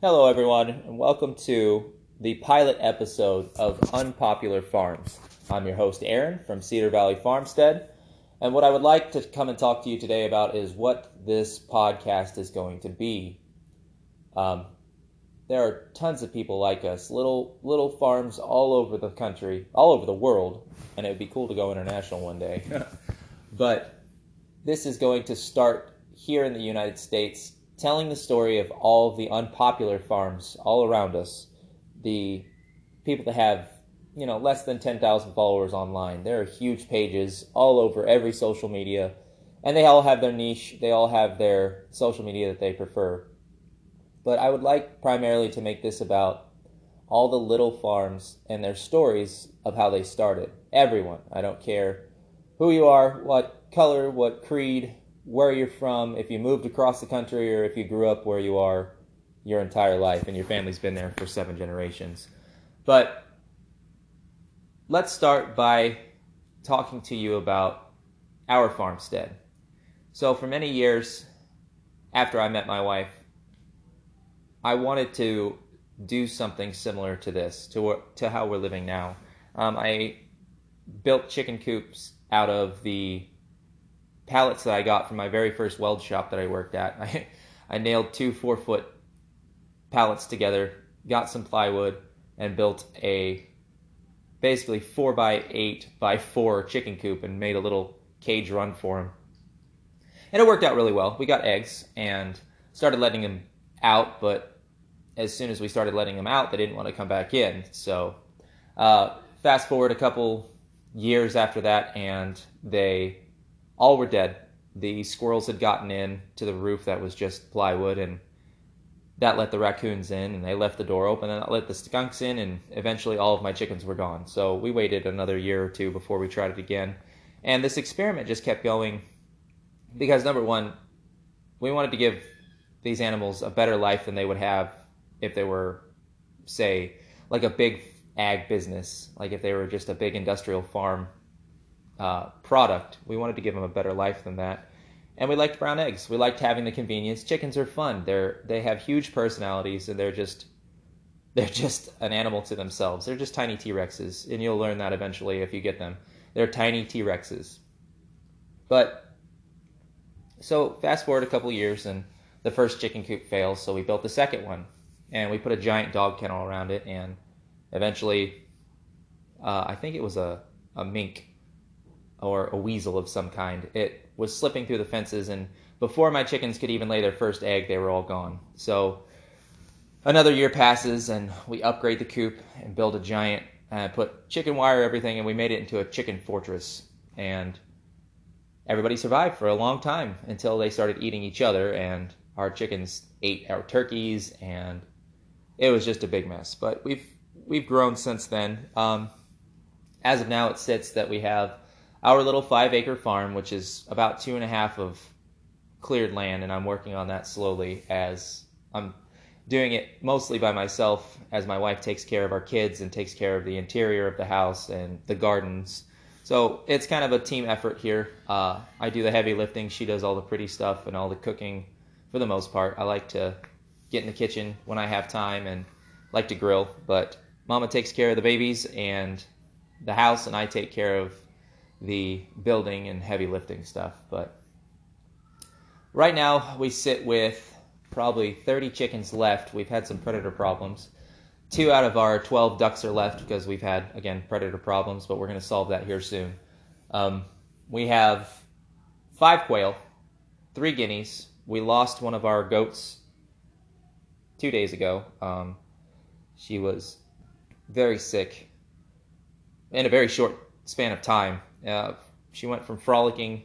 Hello, everyone, and welcome to the pilot episode of Unpopular Farms. I'm your host, Aaron from Cedar Valley Farmstead, and what I would like to come and talk to you today about is what this podcast is going to be. Um, there are tons of people like us, little little farms all over the country, all over the world, and it would be cool to go international one day. but this is going to start here in the United States telling the story of all of the unpopular farms all around us, the people that have, you know, less than 10,000 followers online. There are huge pages all over every social media, and they all have their niche, they all have their social media that they prefer. But I would like primarily to make this about all the little farms and their stories of how they started. Everyone, I don't care who you are, what color, what creed, where you're from, if you moved across the country, or if you grew up where you are your entire life and your family's been there for seven generations. But let's start by talking to you about our farmstead. So, for many years after I met my wife, I wanted to do something similar to this, to, to how we're living now. Um, I built chicken coops out of the pallets that I got from my very first weld shop that I worked at. I, I nailed two four foot pallets together, got some plywood, and built a basically four by eight by four chicken coop and made a little cage run for them. And it worked out really well. We got eggs and started letting them out, but as soon as we started letting them out, they didn't want to come back in. So, uh, fast forward a couple years after that, and they all were dead. The squirrels had gotten in to the roof that was just plywood, and that let the raccoons in, and they left the door open, and that let the skunks in, and eventually all of my chickens were gone. So we waited another year or two before we tried it again. And this experiment just kept going because, number one, we wanted to give these animals a better life than they would have if they were, say, like a big ag business, like if they were just a big industrial farm uh, product. We wanted to give them a better life than that. And we liked brown eggs. We liked having the convenience. Chickens are fun. They're they have huge personalities and they're just they're just an animal to themselves. They're just tiny T-Rexes, and you'll learn that eventually if you get them. They're tiny T-Rexes. But so fast forward a couple years and the first chicken coop fails, so we built the second one. And we put a giant dog kennel around it and eventually uh, I think it was a, a mink or a weasel of some kind. It was slipping through the fences, and before my chickens could even lay their first egg, they were all gone. So another year passes, and we upgrade the coop and build a giant, uh, put chicken wire, everything, and we made it into a chicken fortress. And everybody survived for a long time until they started eating each other, and our chickens ate our turkeys, and it was just a big mess. But we've we've grown since then. Um, as of now, it sits that we have our little five acre farm, which is about two and a half of cleared land, and I'm working on that slowly as I'm doing it mostly by myself as my wife takes care of our kids and takes care of the interior of the house and the gardens. So it's kind of a team effort here. Uh, I do the heavy lifting, she does all the pretty stuff and all the cooking for the most part. I like to get in the kitchen when I have time and like to grill, but Mama takes care of the babies and the house, and I take care of the building and heavy lifting stuff. But right now we sit with probably 30 chickens left. We've had some predator problems. Two out of our 12 ducks are left because we've had, again, predator problems, but we're going to solve that here soon. Um, we have five quail, three guineas. We lost one of our goats two days ago. Um, she was very sick in a very short span of time. Uh, she went from frolicking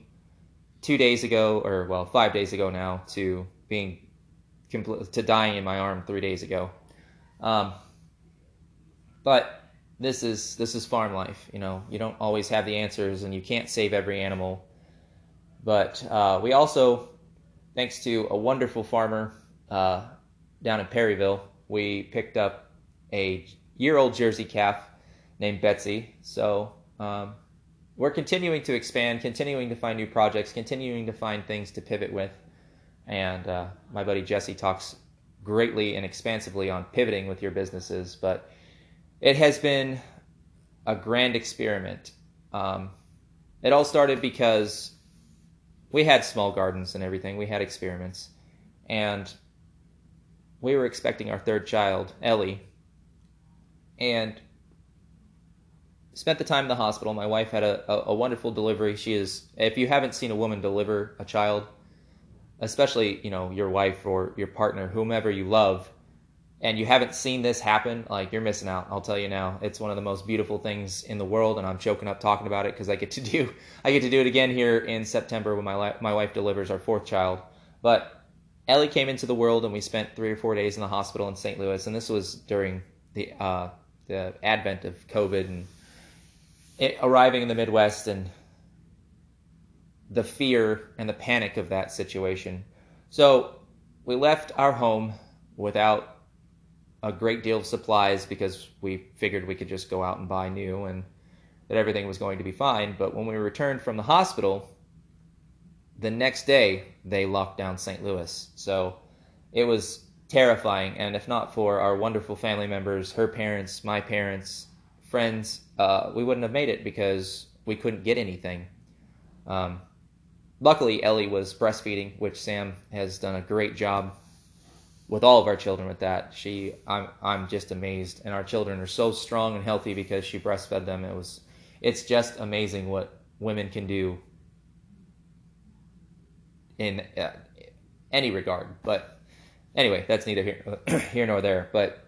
two days ago, or well, five days ago now, to being to dying in my arm three days ago. Um, but this is this is farm life. You know, you don't always have the answers, and you can't save every animal. But uh, we also, thanks to a wonderful farmer uh, down in Perryville, we picked up a year-old Jersey calf named Betsy. So um, we're continuing to expand, continuing to find new projects, continuing to find things to pivot with. And uh, my buddy Jesse talks greatly and expansively on pivoting with your businesses, but it has been a grand experiment. Um, it all started because we had small gardens and everything. We had experiments, and we were expecting our third child, Ellie, and spent the time in the hospital. My wife had a, a, a, wonderful delivery. She is, if you haven't seen a woman deliver a child, especially, you know, your wife or your partner, whomever you love, and you haven't seen this happen, like you're missing out. I'll tell you now. It's one of the most beautiful things in the world, and I'm choking up talking about it because I get to do, I get to do it again here in September when my, my wife delivers our fourth child. But Ellie came into the world, and we spent three or four days in the hospital in St. Louis, and this was during the, uh, the advent of COVID and it, arriving in the Midwest and the fear and the panic of that situation. So we left our home without a great deal of supplies because we figured we could just go out and buy new and that everything was going to be fine. But when we returned from the hospital, the next day they locked down St. Louis. So it was terrifying. And if not for our wonderful family members, her parents, my parents, friends, uh, we wouldn't have made it because we couldn't get anything. Um, luckily, Ellie was breastfeeding, which Sam has done a great job with all of our children with that. She, I'm, I'm just amazed, and our children are so strong and healthy because she breastfed them. It was, it's just amazing what women can do in uh, any regard. But anyway, that's neither here, here nor there. But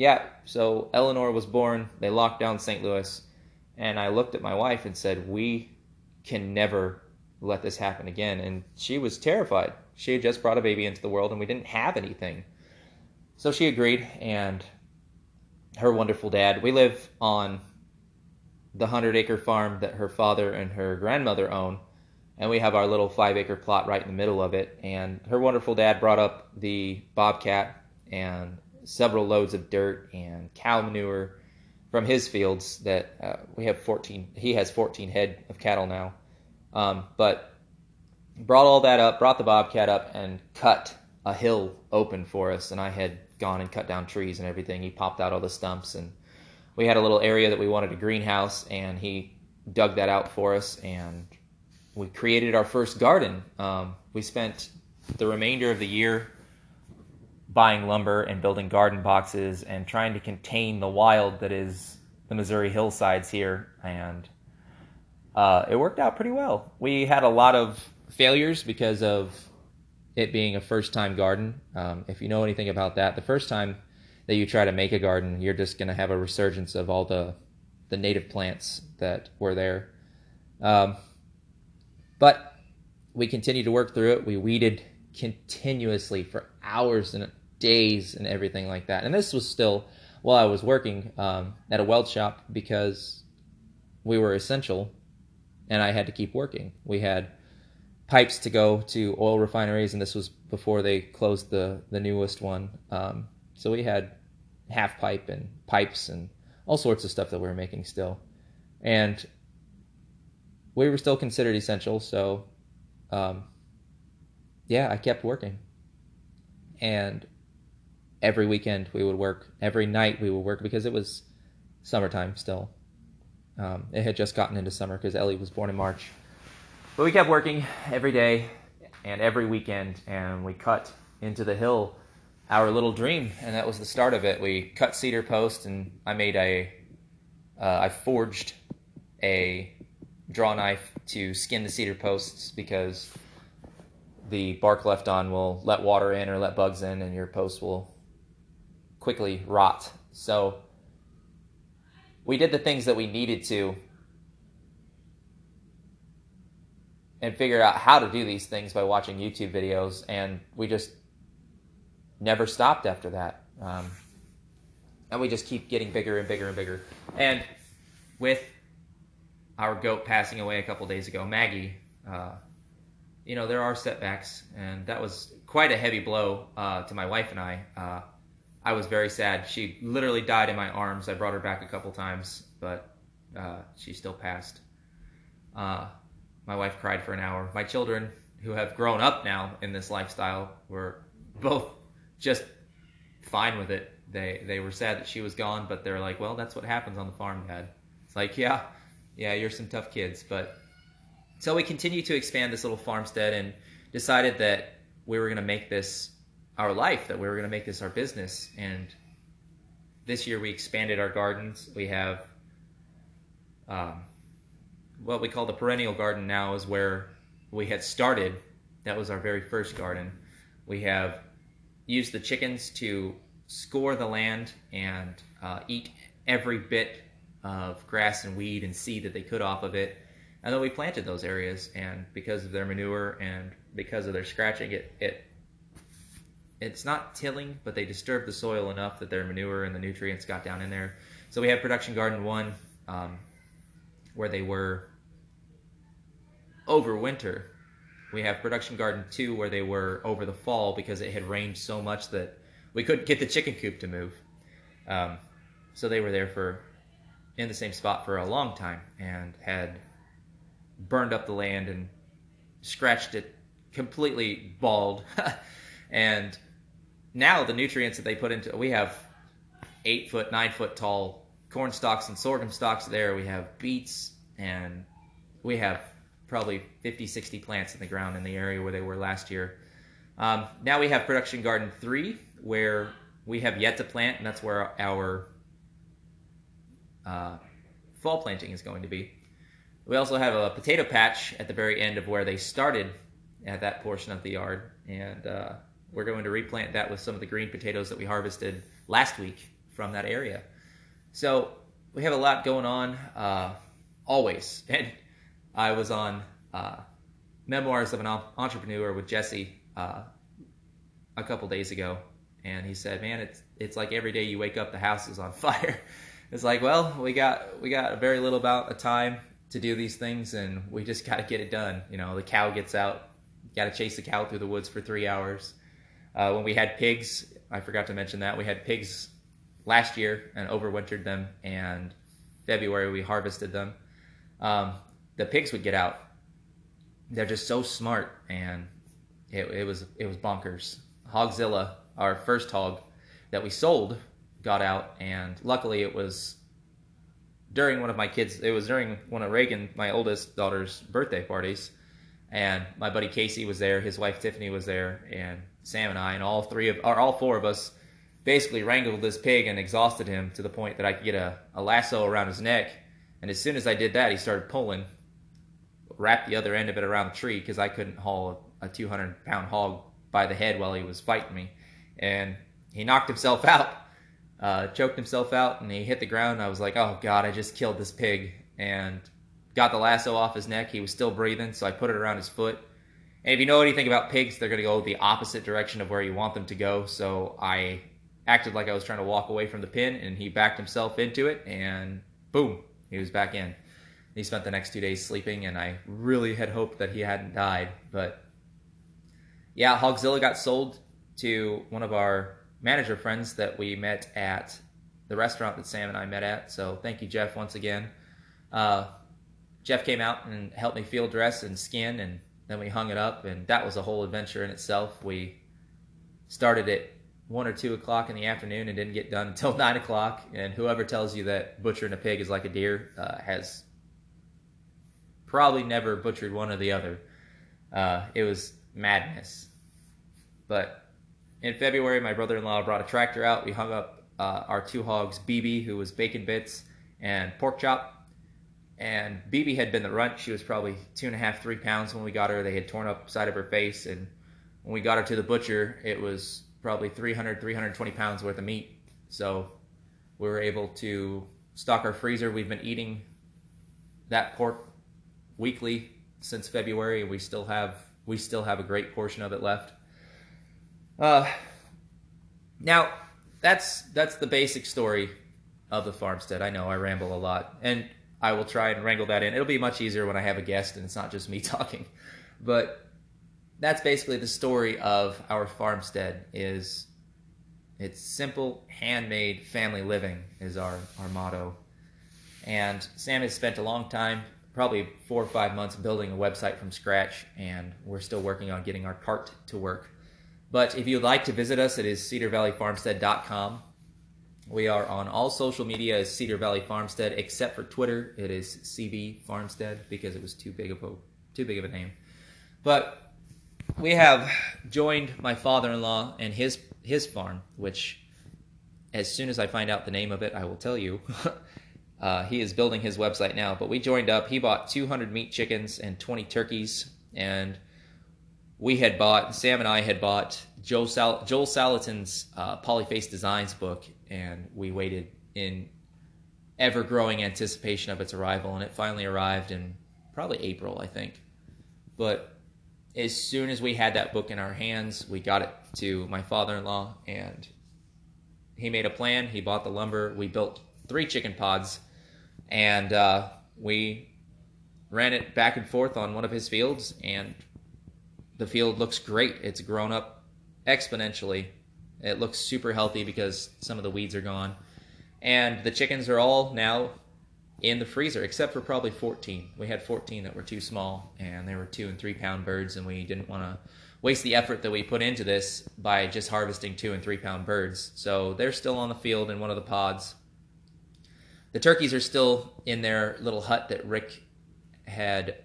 yeah, so Eleanor was born. They locked down St. Louis. And I looked at my wife and said, We can never let this happen again. And she was terrified. She had just brought a baby into the world and we didn't have anything. So she agreed. And her wonderful dad, we live on the 100 acre farm that her father and her grandmother own. And we have our little five acre plot right in the middle of it. And her wonderful dad brought up the bobcat and several loads of dirt and cow manure from his fields that uh, we have 14 he has 14 head of cattle now. Um, but brought all that up brought the bobcat up and cut a hill open for us. And i had gone and cut down trees and everything. He popped out all the stumps and we had a little area that we wanted a greenhouse and he dug that out for us and we created our first garden. Um, we spent the remainder of the year buying lumber and building garden boxes and trying to contain the wild that is the Missouri hillsides here. And uh, it worked out pretty well. We had a lot of failures because of it being a first time garden. Um, if you know anything about that, the first time that you try to make a garden, you're just going to have a resurgence of all the, the native plants that were there. Um, but we continued to work through it. We weeded continuously for hours and days and everything like that. And this was still while I was working um, at a weld shop because we were essential and I had to keep working. We had pipes to go to oil refineries, and this was before they closed the, the newest one. Um, so we had half pipe and pipes and all sorts of stuff that we were making still. And we were still considered essential, so um, yeah, I kept working. And every weekend we would work, every night we would work because it was summertime still. Um, it had just gotten into summer because Ellie was born in March. But we kept working every day and every weekend, and we cut into the hill our little dream, and that was the start of it. We cut cedar posts, and I made a, uh, I forged a draw knife to skin the cedar posts because the bark left on will let water in or let bugs in, and your post will quickly rot. So we did the things that we needed to and figured out how to do these things by watching YouTube videos, and we just never stopped after that. Um, and we just keep getting bigger and bigger and bigger. And with our goat passing away a couple days ago, Maggie, uh, you know, there are setbacks, and that was quite a heavy blow uh, to my wife and I. Uh, I was very sad. She literally died in my arms. I brought her back a couple times, but uh, she still passed. Uh, my wife cried for an hour. My children, who have grown up now in this lifestyle, were both just fine with it. They they were sad that she was gone, but they're like, well, that's what happens on the farm, Dad. It's like, yeah, yeah, you're some tough kids, but so we continued to expand this little farmstead and decided that we were going to make this our life, that we were going to make this our business. And this year we expanded our gardens. We have um, what we call the perennial garden now is where we had started. That was our very first garden. We have used the chickens to score the land and uh, eat every bit of grass and weed and seed that they could off of it. And then we planted those areas, and because of their manure and because of their scratching, it, it it's not tilling, but they disturbed the soil enough that their manure and the nutrients got down in there. So we have production garden one, um, where they were over winter. We have production garden two, where they were over the fall because it had rained so much that we couldn't get the chicken coop to move. Um, so they were there for in the same spot for a long time and had burned up the land and scratched it completely bald. and now the nutrients that they put into we have eight foot, nine foot tall corn stalks and sorghum stalks there. We have beets and we have probably 50, 60 plants in the ground in the area where they were last year. Um, now we have production garden three, where we have yet to plant, and that's where our uh, fall planting is going to be. We also have a potato patch at the very end of where they started at that portion of the yard, and uh, we're going to replant that with some of the green potatoes that we harvested last week from that area. So we have a lot going on uh, always. And I was on uh, Memoirs of an Entrepreneur with Jesse uh, a couple days ago, and he said, "Man, it's it's like every day you wake up, the house is on fire." it's like, well, we got we got a very little amount of time to do these things, and we just got to get it done. You know, the cow gets out, got to chase the cow through the woods for three hours. Uh, when we had pigs, I forgot to mention that we had pigs last year and overwintered them, and February we harvested them. Um, the pigs would get out. They're just so smart, and it, it was it was bonkers. Hogzilla, our first hog that we sold, got out, and luckily it was during one of my kids. It was during one of Reagan, my oldest daughter's birthday parties, and my buddy Casey was there. His wife Tiffany was there, and Sam and I, and all three of, or all four of us, basically wrangled this pig and exhausted him to the point that I could get a, a lasso around his neck. And as soon as I did that, he started pulling, wrapped the other end of it around the tree because I couldn't haul a 200 pound hog by the head while he was fighting me. And he knocked himself out, uh, choked himself out, and he hit the ground. I was like, oh God, I just killed this pig. And got the lasso off his neck. He was still breathing, so I put it around his foot. And if you know anything about pigs, they're going to go the opposite direction of where you want them to go. So I acted like I was trying to walk away from the pin, and he backed himself into it, and boom, he was back in. He spent the next two days sleeping, and I really had hoped that he hadn't died, but yeah, Hogzilla got sold to one of our manager friends that we met at the restaurant that Sam and I met at. So thank you, Jeff, once again. Uh, Jeff came out and helped me field dress and skin, and then we hung it up, and that was a whole adventure in itself. We started at one or two o'clock in the afternoon and didn't get done until nine o'clock. And whoever tells you that butchering a pig is like a deer uh, has probably never butchered one or the other. Uh, it was madness. But in February, my brother-in-law brought a tractor out. We hung up uh, our two hogs, BB, who was bacon bits and pork chop. And BB had been the runt. She was probably two and a half, three pounds when we got her. They had torn up side of her face. And when we got her to the butcher, it was probably 300, 320 pounds worth of meat. So we were able to stock our freezer. We've been eating that pork weekly since February. and We still have we still have a great portion of it left. Uh, now that's that's the basic story of the farmstead. I know I ramble a lot, and I will try and wrangle that in. It'll be much easier when I have a guest and it's not just me talking. But that's basically the story of our farmstead. Is it's simple, handmade, family living is our our motto. And Sam has spent a long time probably four or five months building a website from scratch, and we're still working on getting our cart to work. But if you'd like to visit us, it is cedarvalleyfarmstead.com. We are on all social media as Cedar Valley Farmstead, except for Twitter. It is CV Farmstead because it was too big of a too big of a name. But we have joined my father-in-law and his his farm, which as soon as I find out the name of it, I will tell you. uh, he is building his website now, but we joined up. He bought 200 meat chickens and 20 turkeys, and we had bought Sam and I had bought Joel, Sal- Joel Salatin's uh, Polyface Designs book, and we waited in ever growing anticipation of its arrival, and it finally arrived in probably April, I think. But as soon as we had that book in our hands, we got it to my father in law, and he made a plan. He bought the lumber. We built three chicken pods, and uh, we ran it back and forth on one of his fields, and the field looks great. It's grown up exponentially. It looks super healthy because some of the weeds are gone. And the chickens are all now in the freezer, except for probably 14. We had 14 that were too small, and they were two and three pound birds, and we didn't want to waste the effort that we put into this by just harvesting two and three pound birds. So they're still on the field in one of the pods. The turkeys are still in their little hut that Rick had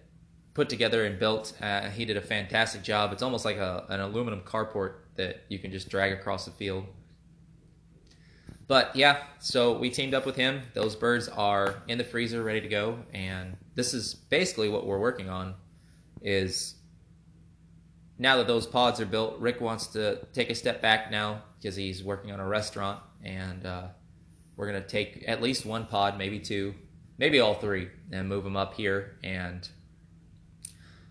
put together and built. Uh, he did a fantastic job. It's almost like a, an aluminum carport that you can just drag across the field. But yeah, so we teamed up with him. Those birds are in the freezer, ready to go, and this is basically what we're working on. Is now that those pods are built, Rick wants to take a step back now because he's working on a restaurant, and uh, we're gonna take at least one pod, maybe two, maybe all three, and move them up here and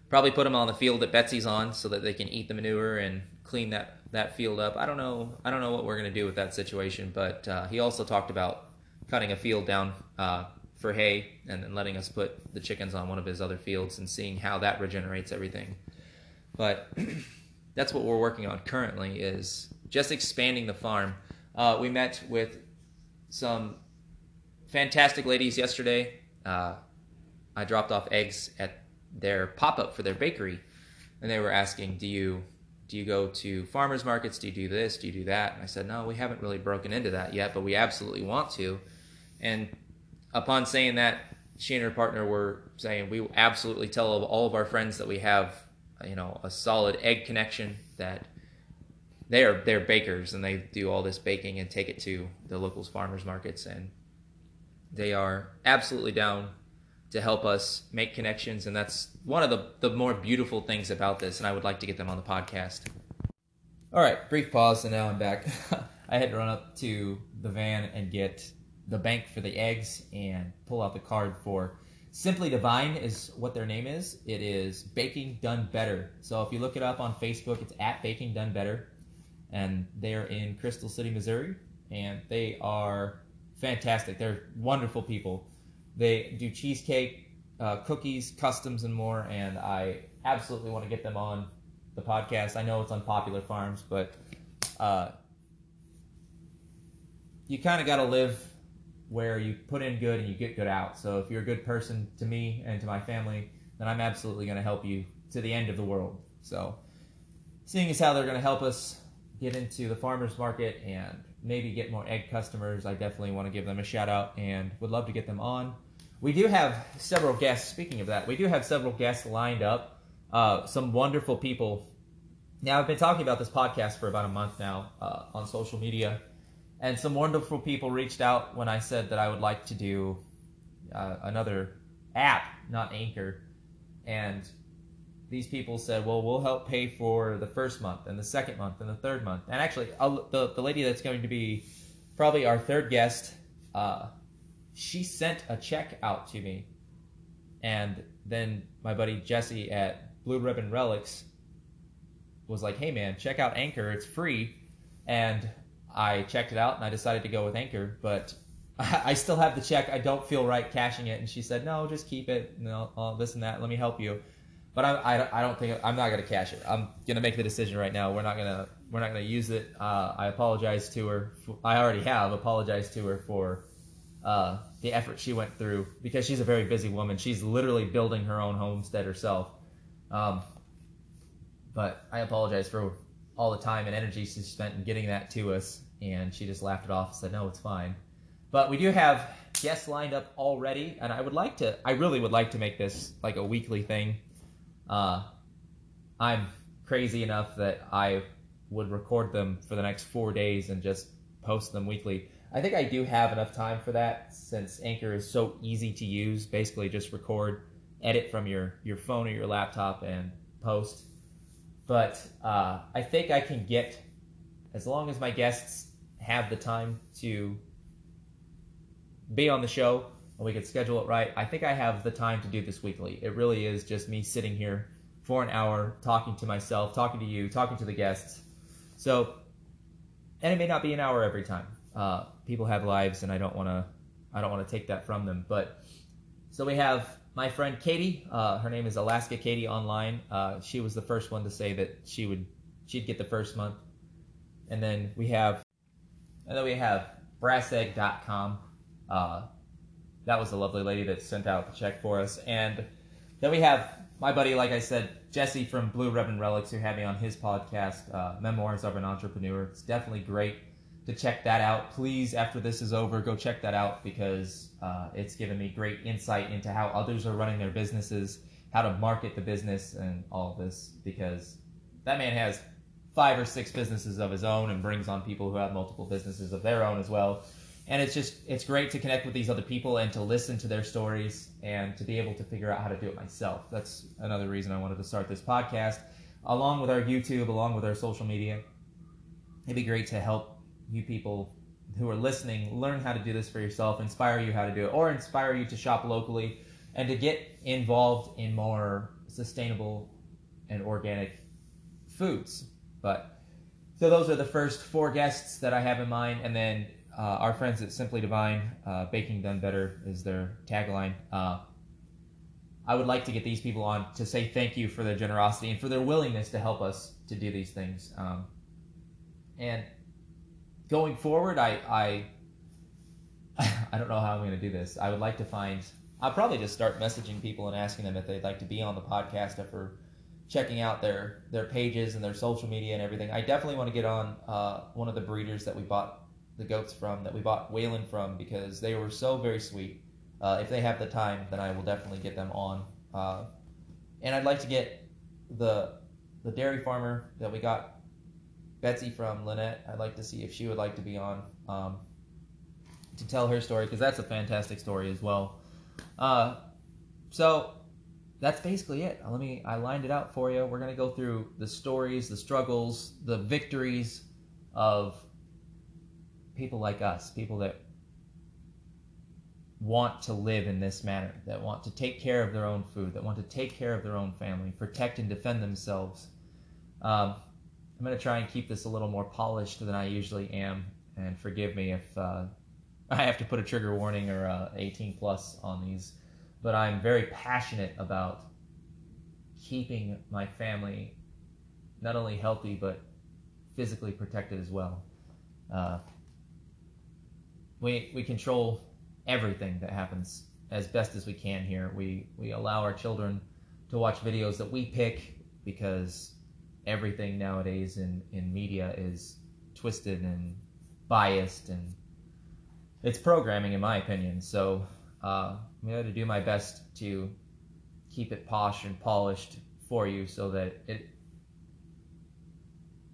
probably put them on the field that Betsy's on so that they can eat the manure and clean that that field up. I don't know. I don't know what we're gonna do with that situation, but uh, he also talked about cutting a field down uh, for hay and then letting us put the chickens on one of his other fields and seeing how that regenerates everything. But that's what we're working on currently is just expanding the farm. Uh, we met with some fantastic ladies yesterday. Uh, I dropped off eggs at their pop up for their bakery, and they were asking, "Do you do you go to farmers markets? Do you do this? Do you do that?" And I said, "No, we haven't really broken into that yet, but we absolutely want to." And upon saying that, she and her partner were saying, "We absolutely tell all of our friends that we have, you know, a solid egg connection that." They are they're bakers and they do all this baking and take it to the locals farmers markets and they are absolutely down to help us make connections and that's one of the, the more beautiful things about this and i would like to get them on the podcast. All right brief pause and now i'm back. I had to run up to the van and get the bank for the eggs and pull out the card for simply divine is what their name is. It is baking done better. So if you look it up on facebook it's at baking done better and they're in crystal city missouri and they are fantastic. They're wonderful people they do cheesecake, uh, cookies, customs, and more. And I absolutely want to get them on the podcast. I know it's Unpopular Farms, but uh, you kind of got to live where you put in good and you get good out. So if you're a good person to me and to my family, then I'm absolutely going to help you to the end of the world. So seeing as how they're going to help us get into the farmers market and maybe get more egg customers, I definitely want to give them a shout out and would love to get them on. We do have several guests. Speaking of that, we do have several guests lined up. Uh, some wonderful people. Now, I've been talking about this podcast for about a month now uh, on social media, and some wonderful people reached out when I said that I would like to do uh, another app, not Anchor. And these people said, well, we'll help pay for the first month and the second month and the third month. And actually, I'll, the, the lady that's going to be probably our third guest, uh, she sent a check out to me. And then my buddy Jesse at Blue Ribbon Relics was like, hey man, check out Anchor, it's free. And I checked it out and I decided to go with Anchor, but I still have the check. I don't feel right cashing it. And she said, no, just keep it. No, all this and that. Let me help you. But I, I, I don't think I'm not gonna cash it. I'm gonna make the decision right now. We're not gonna we're not gonna use it. Uh, I apologize to her. I already have apologized to her for uh, the effort she went through because she's a very busy woman. She's literally building her own homestead herself. Um, but I apologize for all the time and energy she spent in getting that to us, and she just laughed it off and said, "No, it's fine." But we do have guests lined up already, and I would like to. I really would like to make this like a weekly thing. Uh, I'm crazy enough that I would record them for the next four days and just post them weekly. I think I do have enough time for that since Anchor is so easy to use. Basically, just record, edit from your your phone or your laptop, and post. But uh, I think I can get, as long as my guests have the time to be on the show and we can schedule it right. I think I have the time to do this weekly. It really is just me sitting here for an hour talking to myself, talking to you, talking to the guests. So, and it may not be an hour every time. Uh, people have lives, and I don't want to, I don't want to take that from them. But so we have my friend Katie. Uh, her name is Alaska Katie online. Uh, she was the first one to say that she would, she'd get the first month. And then we have, and then we have brassegg.com. Uh, that was a lovely lady that sent out the check for us. And then we have my buddy, like I said, Jesse from Blue Ribbon Relics, who had me on his podcast, uh, Memoirs of an Entrepreneur. It's definitely great to check that out. Please, after this is over, go check that out because uh, it's given me great insight into how others are running their businesses, how to market the business, and all this. Because that man has five or six businesses of his own and brings on people who have multiple businesses of their own as well and it's just it's great to connect with these other people and to listen to their stories and to be able to figure out how to do it myself that's another reason i wanted to start this podcast along with our youtube along with our social media it'd be great to help you people who are listening learn how to do this for yourself inspire you how to do it or inspire you to shop locally and to get involved in more sustainable and organic foods but so those are the first four guests that i have in mind and then uh, our friends at Simply Divine, uh, Baking Done Better is their tagline. Uh, I would like to get these people on to say thank you for their generosity and for their willingness to help us to do these things. Um, and going forward, I, I I don't know how I'm going to do this. I would like to find. I'll probably just start messaging people and asking them if they'd like to be on the podcast after checking out their their pages and their social media and everything. I definitely want to get on uh, one of the breeders that we bought the goats from that we bought Whalen from because they were so very sweet. Uh, if they have the time, then I will definitely get them on. Uh, and I'd like to get the the dairy farmer that we got Betsy from Lynette. I'd like to see if she would like to be on um, to tell her story because that's a fantastic story as well. Uh, so that's basically it. Let me I lined it out for you. We're gonna go through the stories, the struggles, the victories of people like us, people that want to live in this manner, that want to take care of their own food, that want to take care of their own family, protect and defend themselves. Um, I'm going to try and keep this a little more polished than I usually am, and forgive me if uh, I have to put a trigger warning or uh, 18 plus on these. But I'm very passionate about keeping my family not only healthy but physically protected as well. Uh, we we control everything that happens as best as we can here. We we allow our children to watch videos that we pick because everything nowadays in, in media is twisted and biased and it's programming in my opinion. So uh, I'm going to do my best to keep it posh and polished for you so that it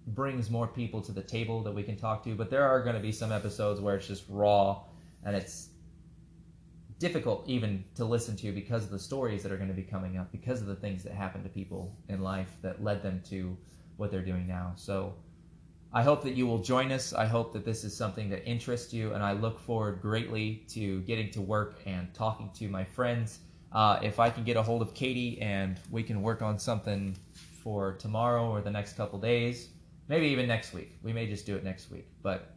brings more people to the table that we can talk to. But there are going to be some episodes where it's just raw and it's difficult even to listen to because of the stories that are going to be coming up, because of the things that happen to people in life that led them to what they're doing now. So I hope that you will join us. I hope that this is something that interests you, and I look forward greatly to getting to work and talking to my friends. Uh, if I can get a hold of Katie and we can work on something for tomorrow or the next couple days, maybe even next week. We may just do it next week, but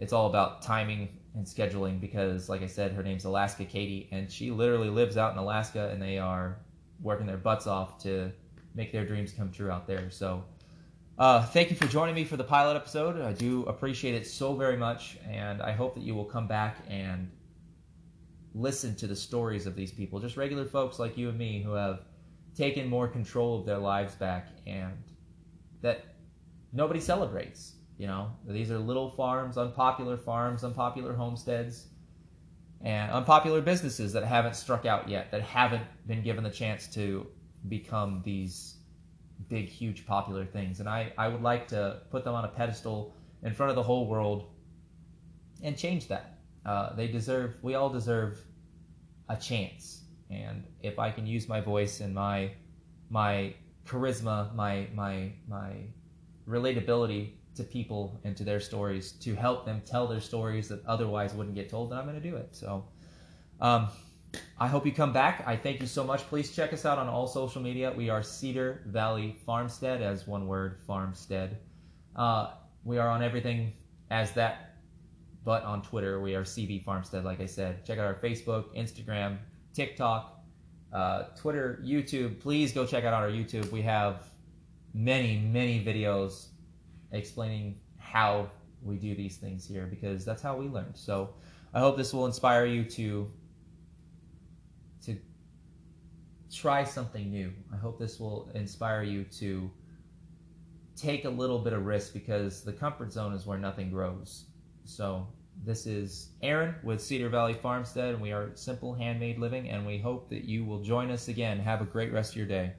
it's all about timing and scheduling because, like I said, her name's Alaska Katie, and she literally lives out in Alaska, and they are working their butts off to make their dreams come true out there. So, uh, thank you for joining me for the pilot episode. I do appreciate it so very much, and I hope that you will come back and listen to the stories of these people, just regular folks like you and me who have taken more control of their lives back and that nobody celebrates. You know, these are little farms, unpopular farms, unpopular homesteads, and unpopular businesses that haven't struck out yet, that haven't been given the chance to become these big, huge, popular things. And I, I would like to put them on a pedestal in front of the whole world and change that. Uh, they deserve, we all deserve a chance. And if I can use my voice and my my charisma, my my my relatability to people and to their stories to help them tell their stories that otherwise wouldn't get told, then I'm going to do it. So, um, I hope you come back. I thank you so much. Please check us out on all social media. We are Cedar Valley Farmstead, as one word, Farmstead. Uh, we are on everything as that, but on Twitter, we are CV Farmstead, like I said. Check out our Facebook, Instagram, TikTok, uh, Twitter, YouTube. Please go check out our YouTube. We have many, many videos explaining how we do these things here because that's how we learned. So I hope this will inspire you to to try something new. I hope this will inspire you to take a little bit of risk because the comfort zone is where nothing grows. So this is Aaron with Cedar Valley Farmstead, and we are Simple Handmade Living, and we hope that you will join us again. Have a great rest of your day.